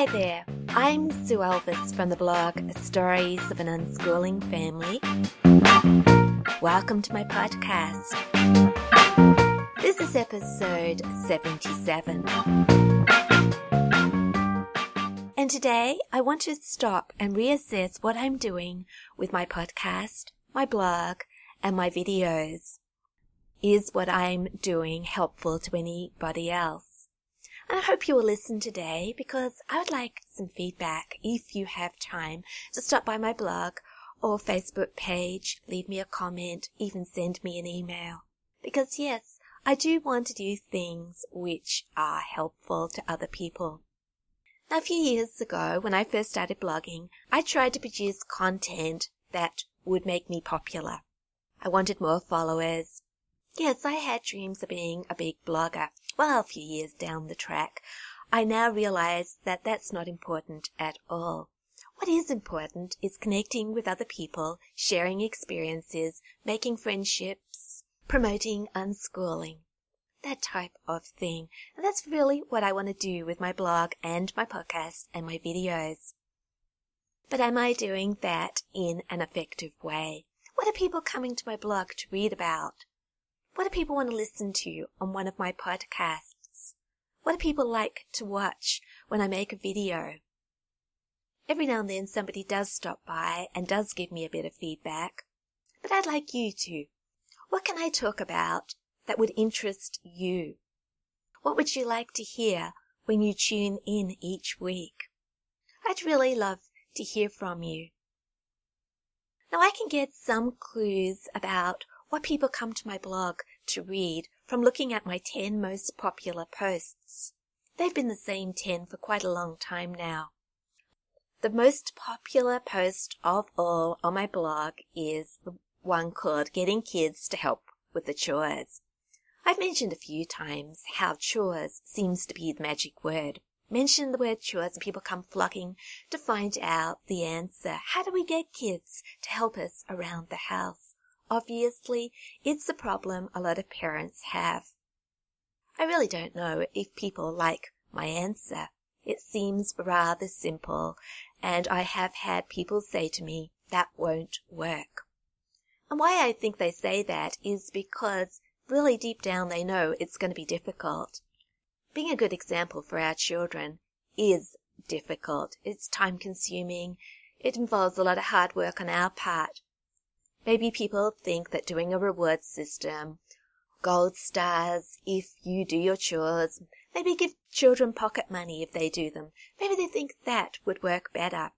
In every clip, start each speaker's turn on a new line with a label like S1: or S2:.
S1: Hi there, I'm Sue Elvis from the blog Stories of an Unschooling Family. Welcome to my podcast. This is episode 77. And today I want to stop and reassess what I'm doing with my podcast, my blog, and my videos. Is what I'm doing helpful to anybody else? I hope you will listen today because I would like some feedback if you have time to stop by my blog or Facebook page, leave me a comment, even send me an email. Because yes, I do want to do things which are helpful to other people. Now, a few years ago, when I first started blogging, I tried to produce content that would make me popular. I wanted more followers, Yes, I had dreams of being a big blogger. Well, a few years down the track, I now realize that that's not important at all. What is important is connecting with other people, sharing experiences, making friendships, promoting unschooling. That type of thing. And that's really what I want to do with my blog and my podcast and my videos. But am I doing that in an effective way? What are people coming to my blog to read about? What do people want to listen to on one of my podcasts? What do people like to watch when I make a video? Every now and then somebody does stop by and does give me a bit of feedback, but I'd like you to. What can I talk about that would interest you? What would you like to hear when you tune in each week? I'd really love to hear from you. Now I can get some clues about what people come to my blog to read from looking at my 10 most popular posts. They've been the same 10 for quite a long time now. The most popular post of all on my blog is the one called Getting Kids to Help with the Chores. I've mentioned a few times how chores seems to be the magic word. Mention the word chores and people come flocking to find out the answer. How do we get kids to help us around the house? Obviously, it's a problem a lot of parents have. I really don't know if people like my answer. It seems rather simple, and I have had people say to me, that won't work. And why I think they say that is because really deep down they know it's going to be difficult. Being a good example for our children is difficult. It's time consuming. It involves a lot of hard work on our part. Maybe people think that doing a reward system, gold stars if you do your chores, maybe give children pocket money if they do them, maybe they think that would work better.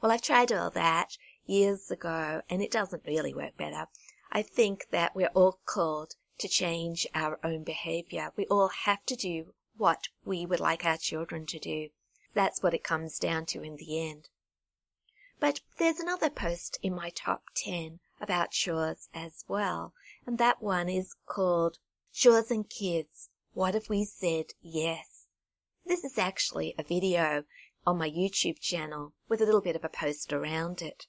S1: Well, I've tried all that years ago and it doesn't really work better. I think that we're all called to change our own behavior. We all have to do what we would like our children to do. That's what it comes down to in the end. But there's another post in my top 10 about chores as well, and that one is called Chores and Kids. What if we said yes? This is actually a video on my YouTube channel with a little bit of a post around it.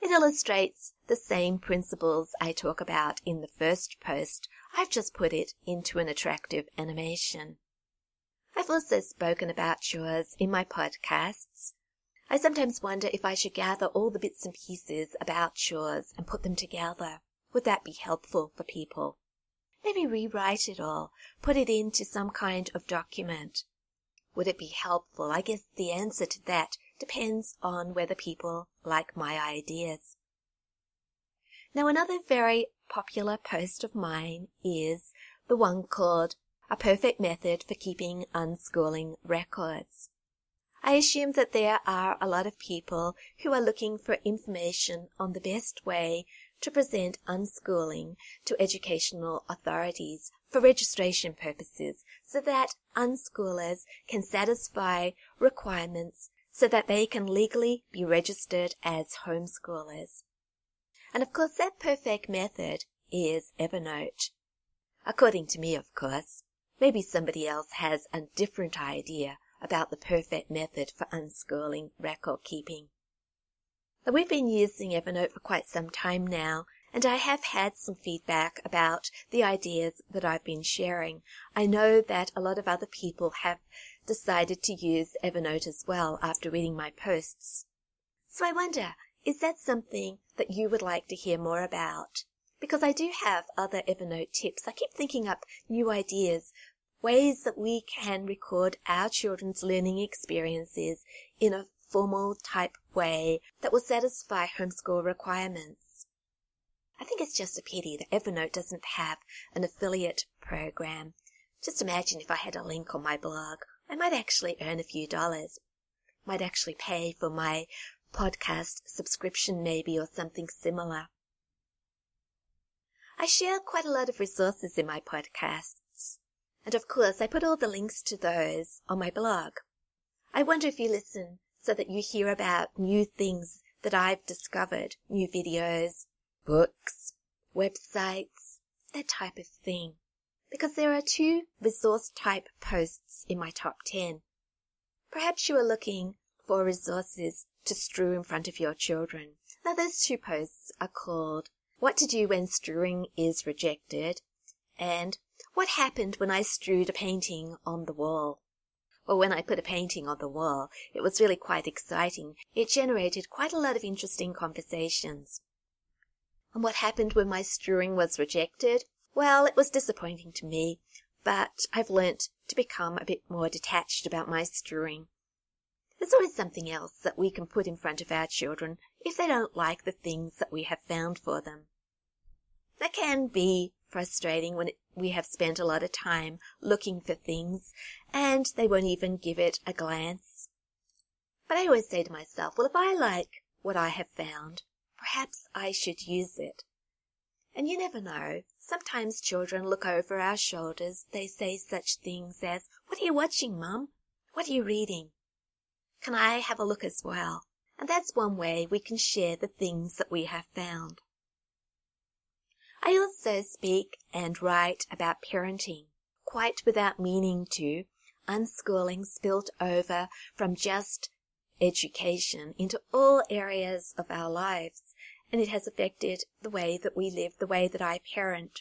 S1: It illustrates the same principles I talk about in the first post. I've just put it into an attractive animation. I've also spoken about chores in my podcasts I sometimes wonder if I should gather all the bits and pieces about chores and put them together. Would that be helpful for people? Maybe rewrite it all, put it into some kind of document. Would it be helpful? I guess the answer to that depends on whether people like my ideas. Now another very popular post of mine is the one called A Perfect Method for Keeping Unschooling Records. I assume that there are a lot of people who are looking for information on the best way to present unschooling to educational authorities for registration purposes so that unschoolers can satisfy requirements so that they can legally be registered as homeschoolers. And of course that perfect method is Evernote. According to me, of course. Maybe somebody else has a different idea about the perfect method for unschooling record keeping. We've been using Evernote for quite some time now, and I have had some feedback about the ideas that I've been sharing. I know that a lot of other people have decided to use Evernote as well after reading my posts. So I wonder, is that something that you would like to hear more about? Because I do have other Evernote tips. I keep thinking up new ideas, ways that we can record our children's learning experiences in a formal type way that will satisfy homeschool requirements. I think it's just a pity that Evernote doesn't have an affiliate program. Just imagine if I had a link on my blog. I might actually earn a few dollars. Might actually pay for my podcast subscription maybe or something similar. I share quite a lot of resources in my podcasts. And of course, I put all the links to those on my blog. I wonder if you listen so that you hear about new things that I've discovered, new videos, books, websites, that type of thing. Because there are two resource type posts in my top 10. Perhaps you are looking for resources to strew in front of your children. Now those two posts are called what to do when strewing is rejected, and what happened when I strewed a painting on the wall. Well, when I put a painting on the wall, it was really quite exciting. It generated quite a lot of interesting conversations. And what happened when my strewing was rejected? Well, it was disappointing to me, but I've learnt to become a bit more detached about my strewing. There's always something else that we can put in front of our children if they don't like the things that we have found for them. That can be frustrating when we have spent a lot of time looking for things and they won't even give it a glance. But I always say to myself, well, if I like what I have found, perhaps I should use it. And you never know. Sometimes children look over our shoulders. They say such things as, what are you watching, mum? What are you reading? Can I have a look as well? And that's one way we can share the things that we have found. I also speak and write about parenting, quite without meaning to, unschooling spilt over from just education into all areas of our lives, and it has affected the way that we live, the way that I parent.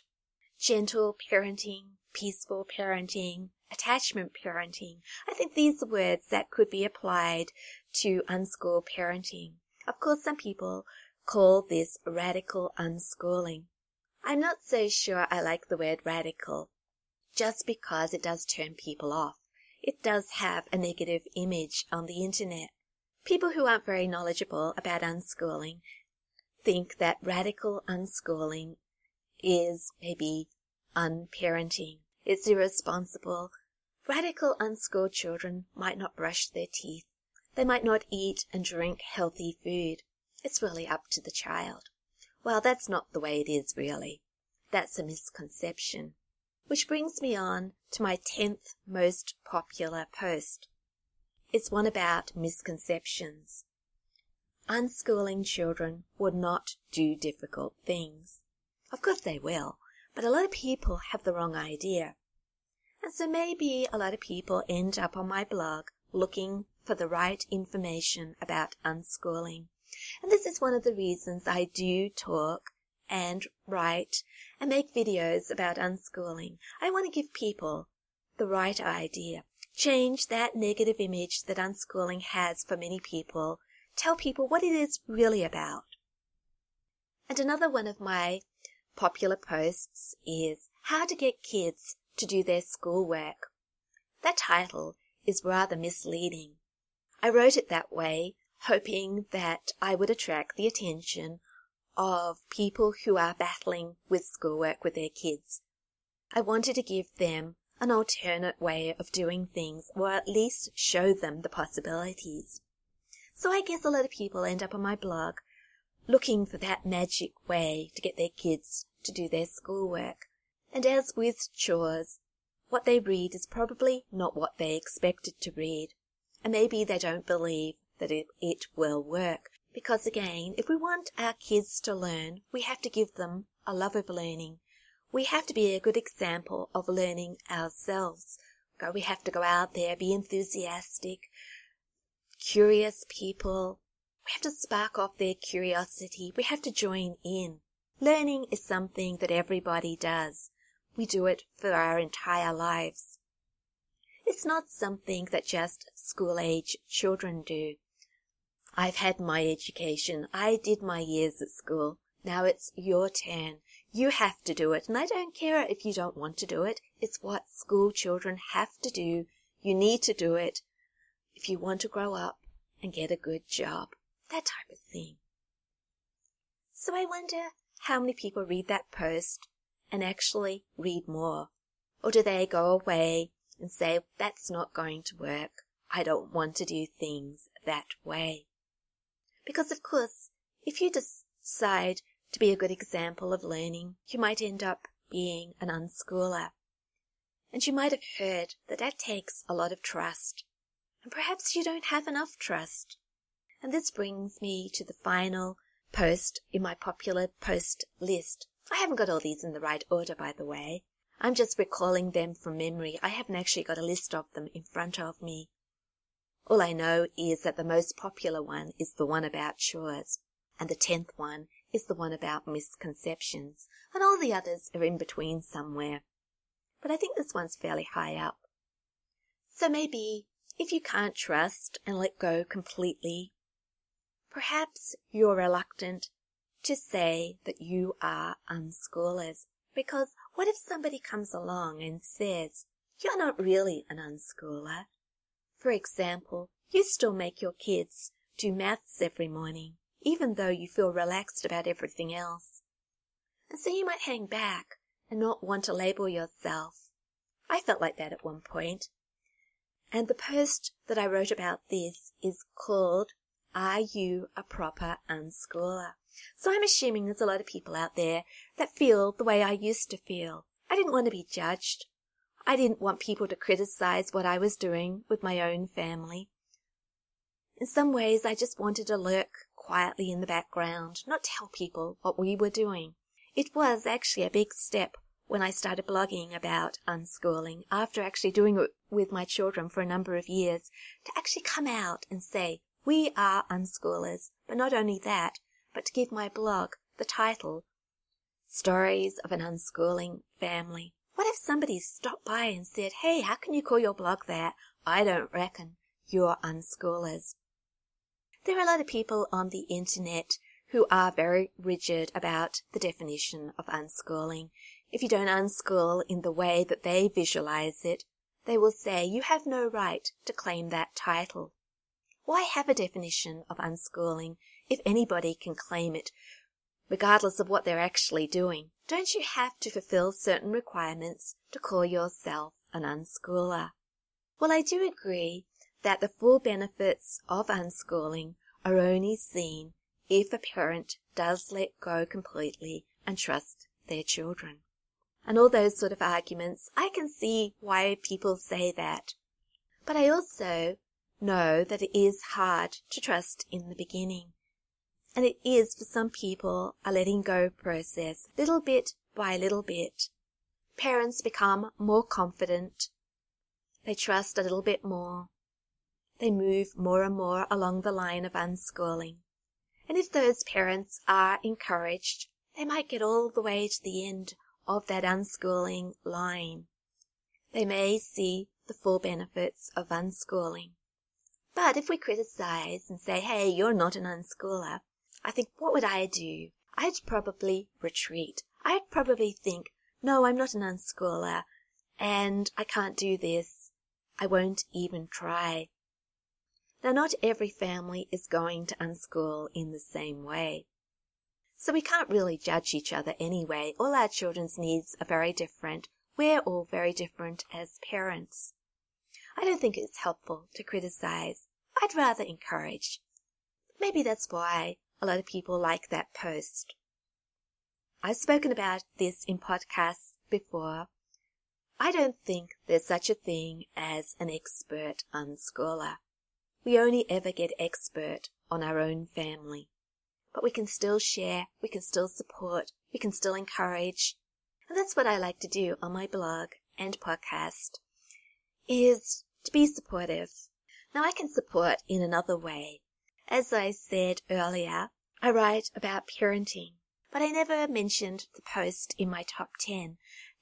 S1: Gentle parenting, peaceful parenting, attachment parenting. I think these are words that could be applied to unschool parenting. Of course, some people call this radical unschooling. I'm not so sure I like the word radical, just because it does turn people off. It does have a negative image on the internet. People who aren't very knowledgeable about unschooling think that radical unschooling is maybe unparenting. It's irresponsible. Radical unschooled children might not brush their teeth. They might not eat and drink healthy food. It's really up to the child. Well, that's not the way it is really. That's a misconception. Which brings me on to my tenth most popular post. It's one about misconceptions. Unschooling children would not do difficult things. Of course they will, but a lot of people have the wrong idea. And so maybe a lot of people end up on my blog looking for the right information about unschooling. And this is one of the reasons I do talk and write and make videos about unschooling. I want to give people the right idea. Change that negative image that unschooling has for many people. Tell people what it is really about. And another one of my popular posts is how to get kids to do their schoolwork. That title is rather misleading. I wrote it that way, hoping that I would attract the attention of people who are battling with schoolwork with their kids. I wanted to give them an alternate way of doing things, or at least show them the possibilities. So I guess a lot of people end up on my blog looking for that magic way to get their kids to do their schoolwork. And as with chores, what they read is probably not what they expected to read. And maybe they don't believe that it, it will work. Because again, if we want our kids to learn, we have to give them a love of learning. We have to be a good example of learning ourselves. We have to go out there, be enthusiastic, curious people, we have to spark off their curiosity. We have to join in. Learning is something that everybody does. We do it for our entire lives. It's not something that just school age children do. I've had my education. I did my years at school. Now it's your turn. You have to do it. And I don't care if you don't want to do it. It's what school children have to do. You need to do it if you want to grow up and get a good job. That type of thing. So I wonder how many people read that post and actually read more. Or do they go away and say, that's not going to work. I don't want to do things that way. Because of course, if you decide to be a good example of learning, you might end up being an unschooler. And you might have heard that that takes a lot of trust. And perhaps you don't have enough trust. And this brings me to the final post in my popular post list. I haven't got all these in the right order, by the way. I'm just recalling them from memory. I haven't actually got a list of them in front of me. All I know is that the most popular one is the one about chores, and the tenth one is the one about misconceptions, and all the others are in between somewhere. But I think this one's fairly high up. So maybe if you can't trust and let go completely, perhaps you're reluctant to say that you are unschoolers. Because what if somebody comes along and says, you're not really an unschooler? For example, you still make your kids do maths every morning even though you feel relaxed about everything else. And so you might hang back and not want to label yourself. I felt like that at one point. And the post that I wrote about this is called Are You a Proper Unschooler? So I'm assuming there's a lot of people out there that feel the way I used to feel. I didn't want to be judged. I didn't want people to criticize what I was doing with my own family. In some ways, I just wanted to lurk quietly in the background, not tell people what we were doing. It was actually a big step when I started blogging about unschooling after actually doing it with my children for a number of years to actually come out and say, we are unschoolers. But not only that, but to give my blog the title, Stories of an Unschooling Family. What if somebody stopped by and said, hey, how can you call your blog that? I don't reckon you're unschoolers. There are a lot of people on the internet who are very rigid about the definition of unschooling. If you don't unschool in the way that they visualize it, they will say you have no right to claim that title. Why have a definition of unschooling if anybody can claim it, regardless of what they're actually doing? Don't you have to fulfill certain requirements to call yourself an unschooler? Well, I do agree that the full benefits of unschooling are only seen if a parent does let go completely and trust their children. And all those sort of arguments, I can see why people say that. But I also know that it is hard to trust in the beginning. And it is for some people a letting go process, little bit by little bit. Parents become more confident. They trust a little bit more they move more and more along the line of unschooling. And if those parents are encouraged, they might get all the way to the end of that unschooling line. They may see the full benefits of unschooling. But if we criticize and say, hey, you're not an unschooler, I think, what would I do? I'd probably retreat. I'd probably think, no, I'm not an unschooler, and I can't do this. I won't even try. Now, not every family is going to unschool in the same way. So we can't really judge each other anyway. All our children's needs are very different. We're all very different as parents. I don't think it's helpful to criticize. I'd rather encourage. Maybe that's why a lot of people like that post. I've spoken about this in podcasts before. I don't think there's such a thing as an expert unschooler. We only ever get expert on our own family. But we can still share, we can still support, we can still encourage. And that's what I like to do on my blog and podcast, is to be supportive. Now I can support in another way. As I said earlier, I write about parenting, but I never mentioned the post in my top 10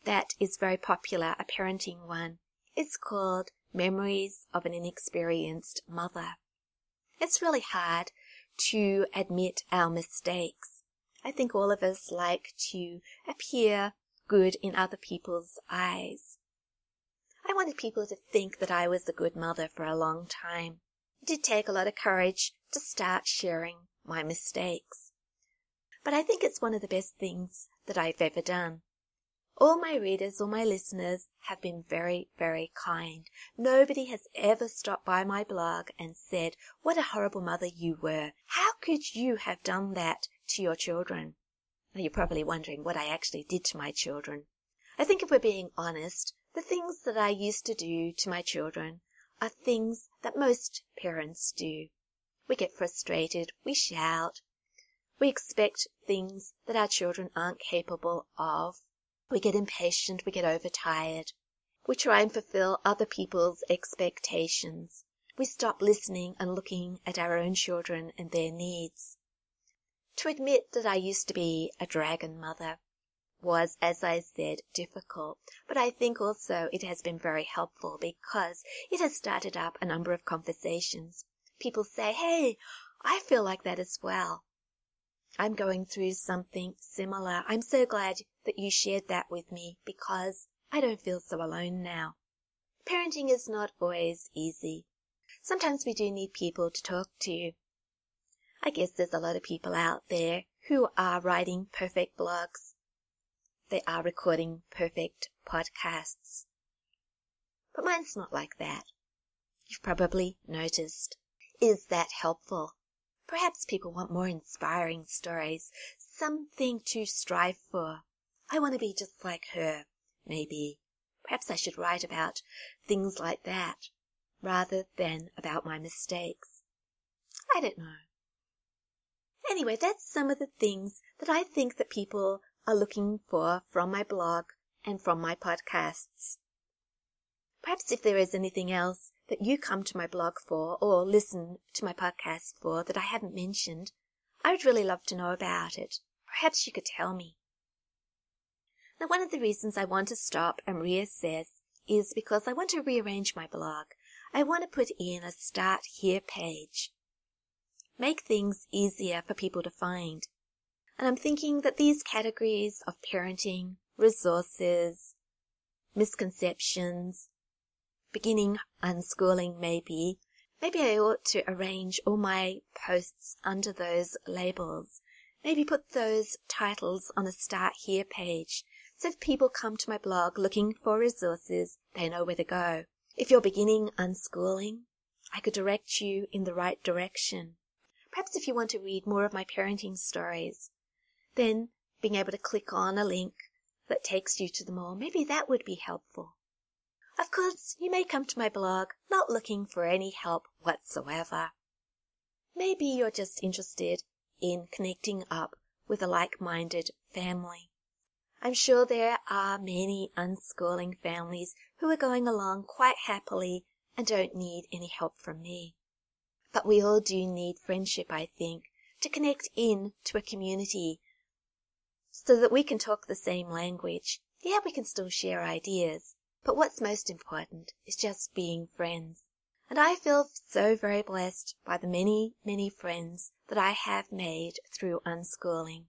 S1: that is very popular, a parenting one. It's called memories of an inexperienced mother. It's really hard to admit our mistakes. I think all of us like to appear good in other people's eyes. I wanted people to think that I was a good mother for a long time. It did take a lot of courage to start sharing my mistakes. But I think it's one of the best things that I've ever done. All my readers, all my listeners have been very, very kind. Nobody has ever stopped by my blog and said, what a horrible mother you were. How could you have done that to your children? Now you're probably wondering what I actually did to my children. I think if we're being honest, the things that I used to do to my children are things that most parents do. We get frustrated, we shout, we expect things that our children aren't capable of. We get impatient, we get overtired. We try and fulfill other people's expectations. We stop listening and looking at our own children and their needs. To admit that I used to be a dragon mother was, as I said, difficult, but I think also it has been very helpful because it has started up a number of conversations. People say, hey, I feel like that as well. I'm going through something similar. I'm so glad that you shared that with me because I don't feel so alone now. Parenting is not always easy. Sometimes we do need people to talk to. I guess there's a lot of people out there who are writing perfect blogs. They are recording perfect podcasts. But mine's not like that. You've probably noticed. Is that helpful? Perhaps people want more inspiring stories, something to strive for. I want to be just like her, maybe. Perhaps I should write about things like that rather than about my mistakes. I don't know. Anyway, that's some of the things that I think that people are looking for from my blog and from my podcasts. Perhaps if there is anything else that you come to my blog for or listen to my podcast for that I haven't mentioned, I would really love to know about it. Perhaps you could tell me. Now, one of the reasons I want to stop and reassess is because I want to rearrange my blog. I want to put in a start here page. Make things easier for people to find. And I'm thinking that these categories of parenting, resources, misconceptions, beginning unschooling maybe, maybe I ought to arrange all my posts under those labels. Maybe put those titles on a start here page. So if people come to my blog looking for resources, they know where to go. If you're beginning unschooling, I could direct you in the right direction. Perhaps if you want to read more of my parenting stories, then being able to click on a link that takes you to them all, maybe that would be helpful. Of course, you may come to my blog not looking for any help whatsoever. Maybe you're just interested in connecting up with a like-minded family. I'm sure there are many unschooling families who are going along quite happily and don't need any help from me. But we all do need friendship, I think, to connect in to a community so that we can talk the same language. Yeah, we can still share ideas, but what's most important is just being friends. And I feel so very blessed by the many, many friends that I have made through unschooling.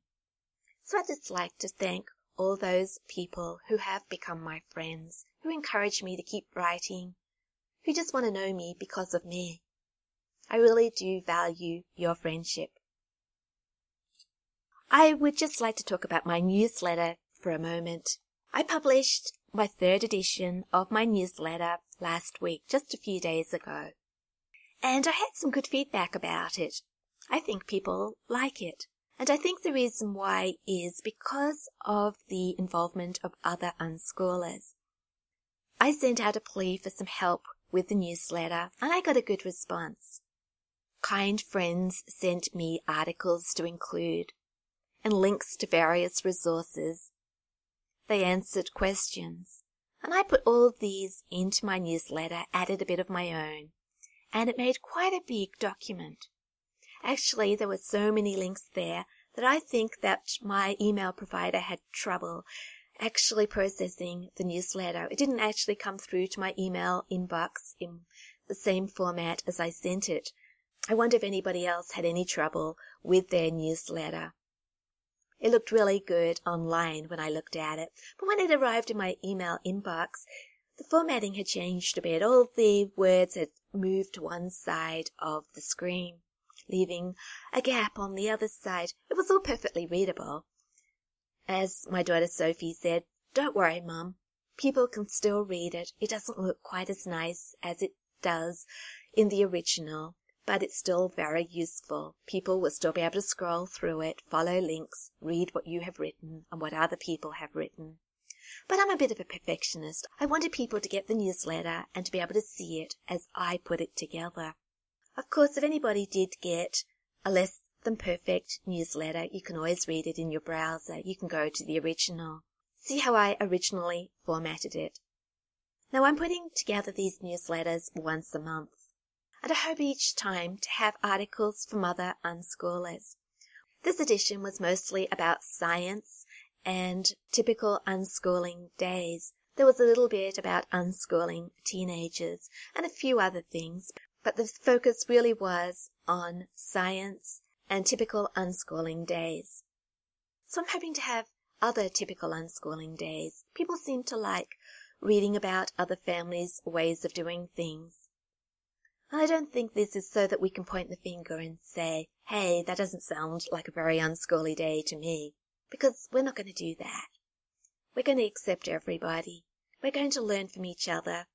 S1: So I'd just like to thank all those people who have become my friends, who encourage me to keep writing, who just want to know me because of me. I really do value your friendship. I would just like to talk about my newsletter for a moment. I published my third edition of my newsletter last week, just a few days ago. And I had some good feedback about it. I think people like it. And I think the reason why is because of the involvement of other unschoolers. I sent out a plea for some help with the newsletter and I got a good response. Kind friends sent me articles to include and links to various resources they answered questions. And I put all of these into my newsletter, added a bit of my own, and it made quite a big document. Actually, there were so many links there that I think that my email provider had trouble actually processing the newsletter. It didn't actually come through to my email inbox in the same format as I sent it. I wonder if anybody else had any trouble with their newsletter. It looked really good online when I looked at it, but when it arrived in my email inbox, the formatting had changed a bit. All the words had moved to one side of the screen, leaving a gap on the other side. It was all perfectly readable. As my daughter Sophie said, don't worry, Mum. People can still read it. It doesn't look quite as nice as it does in the original, but it's still very useful. People will still be able to scroll through it, follow links, read what you have written and what other people have written. But I'm a bit of a perfectionist. I wanted people to get the newsletter and to be able to see it as I put it together. Of course, if anybody did get a less than perfect newsletter, you can always read it in your browser. You can go to the original. See how I originally formatted it. Now I'm putting together these newsletters once a month. And I hope each time to have articles from other unschoolers. This edition was mostly about science and typical unschooling days. There was a little bit about unschooling teenagers and a few other things, but the focus really was on science and typical unschooling days. So I'm hoping to have other typical unschooling days. People seem to like reading about other families' ways of doing things. I don't think this is so that we can point the finger and say, hey, that doesn't sound like a very unschooly day to me, because we're not going to do that. We're going to accept everybody. We're going to learn from each other.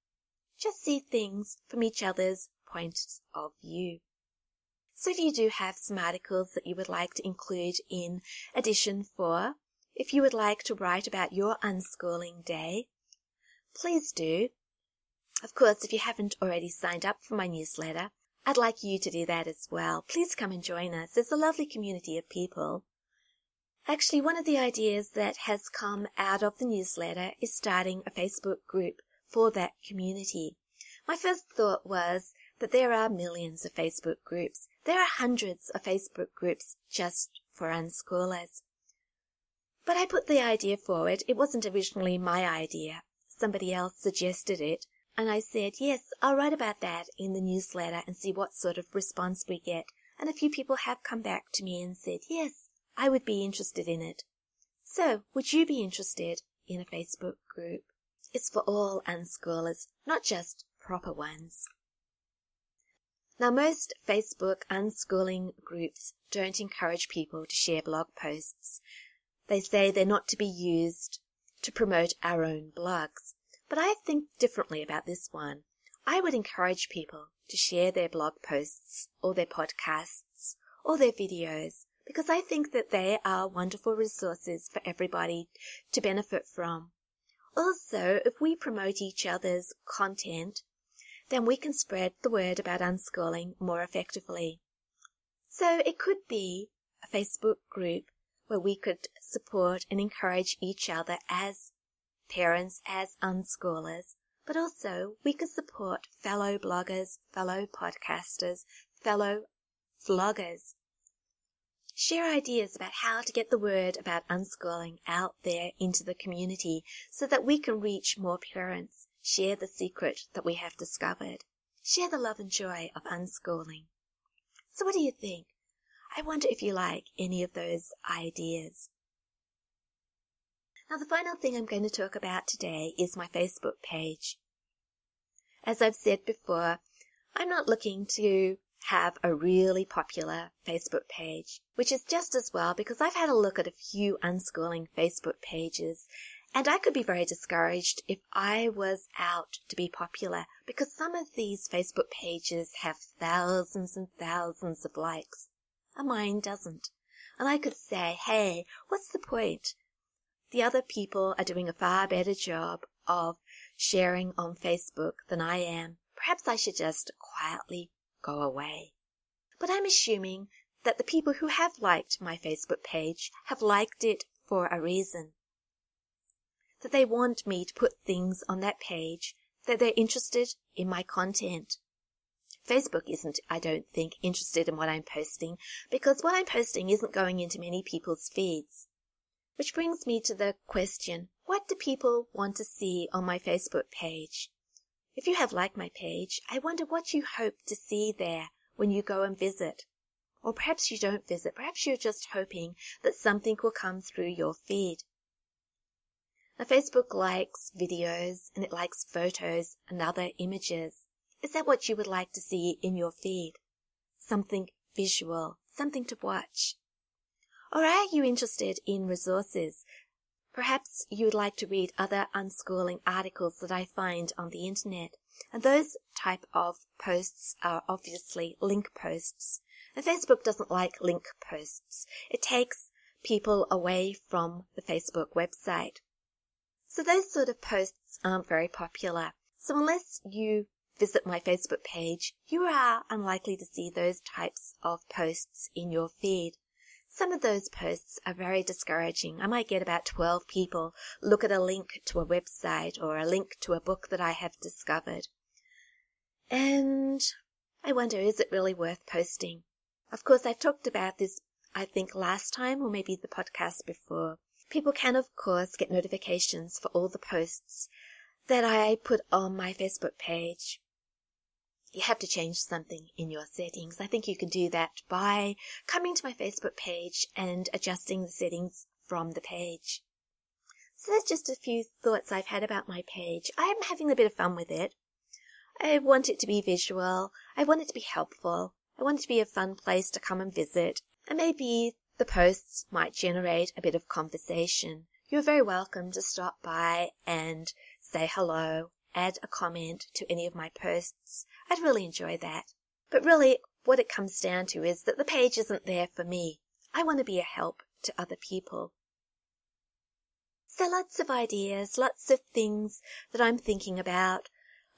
S1: Just see things from each other's points of view. So if you do have some articles that you would like to include in edition four, if you would like to write about your unschooling day, please do. Of course, if you haven't already signed up for my newsletter, I'd like you to do that as well. Please come and join us. There's a lovely community of people. Actually, one of the ideas that has come out of the newsletter is starting a Facebook group for that community. My first thought was that there are millions of Facebook groups. There are hundreds of Facebook groups just for unschoolers. But I put the idea forward. It wasn't originally my idea. Somebody else suggested it. And I said, yes, I'll write about that in the newsletter and see what sort of response we get. And a few people have come back to me and said, yes, I would be interested in it. So, would you be interested in a Facebook group? It's for all unschoolers, not just proper ones. Now, most Facebook unschooling groups don't encourage people to share blog posts. They say they're not to be used to promote our own blogs. But I think differently about this one. I would encourage people to share their blog posts or their podcasts or their videos because I think that they are wonderful resources for everybody to benefit from. Also, if we promote each other's content, then we can spread the word about unschooling more effectively. So it could be a Facebook group where we could support and encourage each other as parents, as unschoolers, but also we could support fellow bloggers, fellow podcasters, fellow vloggers. Share ideas about how to get the word about unschooling out there into the community so that we can reach more parents Share the secret that we have discovered. Share the love and joy of unschooling. So what do you think? I wonder if you like any of those ideas. Now the final thing I'm going to talk about today is my Facebook page. As I've said before, I'm not looking to have a really popular Facebook page, which is just as well because I've had a look at a few unschooling Facebook pages and I could be very discouraged if I was out to be popular because some of these Facebook pages have thousands and thousands of likes and mine doesn't. And I could say, hey, what's the point? The other people are doing a far better job of sharing on Facebook than I am. Perhaps I should just quietly go away. But I'm assuming that the people who have liked my Facebook page have liked it for a reason that they want me to put things on that page, that they're interested in my content. Facebook isn't, I don't think, interested in what I'm posting because what I'm posting isn't going into many people's feeds. Which brings me to the question, what do people want to see on my Facebook page? If you have liked my page, I wonder what you hope to see there when you go and visit. Or perhaps you don't visit, perhaps you're just hoping that something will come through your feed. Now Facebook likes videos and it likes photos and other images. Is that what you would like to see in your feed? Something visual, something to watch. Or are you interested in resources? Perhaps you would like to read other unschooling articles that I find on the internet. And those type of posts are obviously link posts. And Facebook doesn't like link posts. It takes people away from the Facebook website. So those sort of posts aren't very popular. So unless you visit my Facebook page, you are unlikely to see those types of posts in your feed. Some of those posts are very discouraging. I might get about 12 people look at a link to a website or a link to a book that I have discovered. And I wonder, is it really worth posting? Of course, I've talked about this, I think, last time or maybe the podcast before. People can, of course, get notifications for all the posts that I put on my Facebook page you have to change something in your settings. I think you can do that by coming to my Facebook page and adjusting the settings from the page. So that's just a few thoughts I've had about my page. I am having a bit of fun with it. I want it to be visual. I want it to be helpful. I want it to be a fun place to come and visit. And maybe the posts might generate a bit of conversation. You're very welcome to stop by and say hello, add a comment to any of my posts. I'd really enjoy that. But really, what it comes down to is that the page isn't there for me. I want to be a help to other people. So lots of ideas, lots of things that I'm thinking about,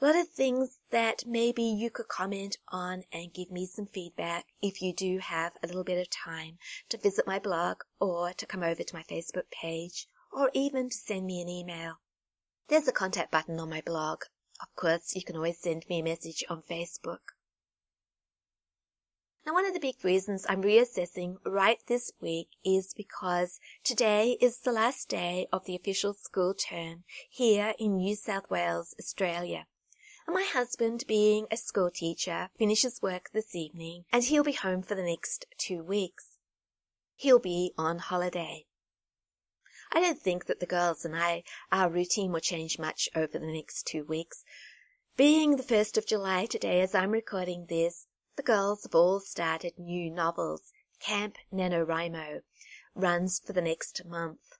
S1: a lot of things that maybe you could comment on and give me some feedback if you do have a little bit of time to visit my blog or to come over to my Facebook page or even to send me an email. There's a contact button on my blog of course, you can always send me a message on Facebook. Now, one of the big reasons I'm reassessing right this week is because today is the last day of the official school term here in New South Wales, Australia. And my husband, being a school teacher, finishes work this evening and he'll be home for the next two weeks. He'll be on holiday. I don't think that the girls and I, our routine will change much over the next two weeks. Being the 1st of July today as I'm recording this, the girls have all started new novels. Camp NaNoWriMo runs for the next month.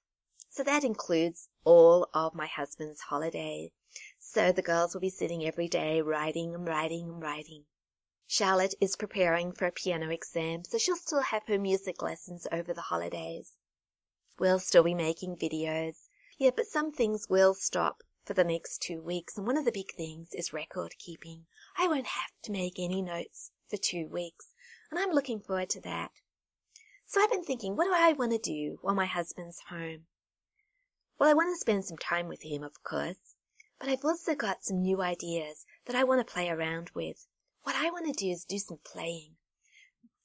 S1: So that includes all of my husband's holiday. So the girls will be sitting every day writing and writing and writing. Charlotte is preparing for a piano exam, so she'll still have her music lessons over the holidays. We'll still be making videos. Yeah, but some things will stop for the next two weeks, and one of the big things is record keeping. I won't have to make any notes for two weeks, and I'm looking forward to that. So I've been thinking, what do I want to do while my husband's home? Well, I want to spend some time with him, of course, but I've also got some new ideas that I want to play around with. What I want to do is do some playing.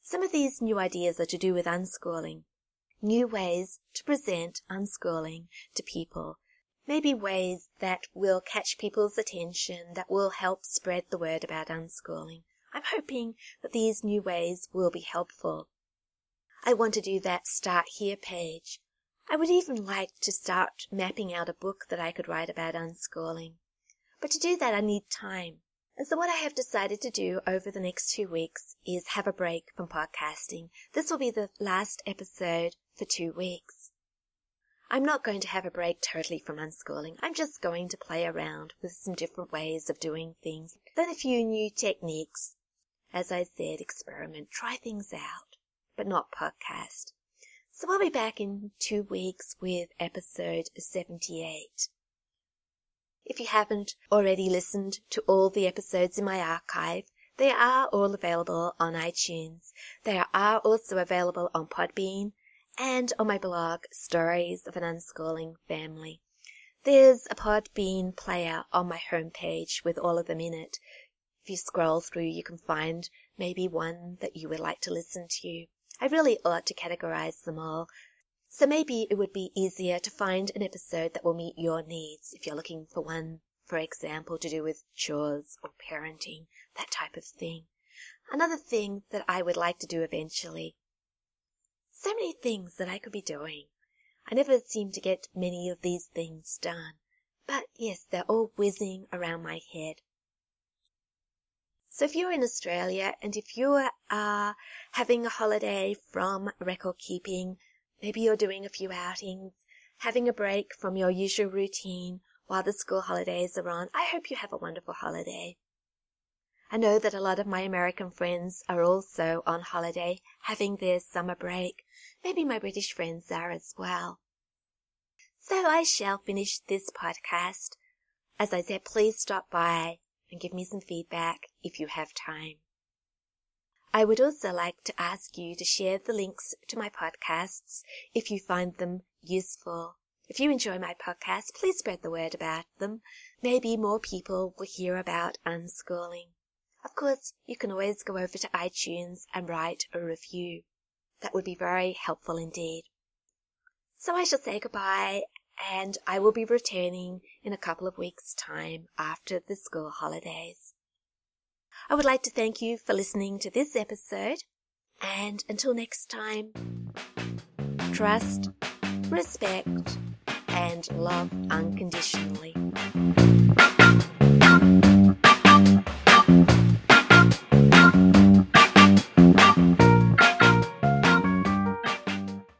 S1: Some of these new ideas are to do with unschooling new ways to present unschooling to people. Maybe ways that will catch people's attention, that will help spread the word about unschooling. I'm hoping that these new ways will be helpful. I want to do that start here page. I would even like to start mapping out a book that I could write about unschooling. But to do that, I need time. And so what I have decided to do over the next two weeks is have a break from podcasting. This will be the last episode for two weeks. I'm not going to have a break totally from unschooling. I'm just going to play around with some different ways of doing things, learn a few new techniques. As I said, experiment, try things out, but not podcast. So I'll be back in two weeks with episode 78. If you haven't already listened to all the episodes in my archive, they are all available on iTunes. They are also available on Podbean and on my blog, Stories of an Unschooling Family. There's a Podbean player on my homepage with all of them in it. If you scroll through, you can find maybe one that you would like to listen to. I really ought to categorize them all So maybe it would be easier to find an episode that will meet your needs if you're looking for one, for example, to do with chores or parenting, that type of thing. Another thing that I would like to do eventually. So many things that I could be doing. I never seem to get many of these things done. But yes, they're all whizzing around my head. So if you're in Australia and if you are having a holiday from record keeping, maybe you're doing a few outings, having a break from your usual routine while the school holidays are on, I hope you have a wonderful holiday. I know that a lot of my American friends are also on holiday, having their summer break. Maybe my British friends are as well. So I shall finish this podcast. As I said, please stop by and give me some feedback if you have time. I would also like to ask you to share the links to my podcasts if you find them useful. If you enjoy my podcast, please spread the word about them. Maybe more people will hear about unschooling. Of course, you can always go over to iTunes and write a review. That would be very helpful indeed. So I shall say goodbye and I will be returning in a couple of weeks' time after the school holidays. I would like to thank you for listening to this episode, and until next time, trust, respect, and love unconditionally.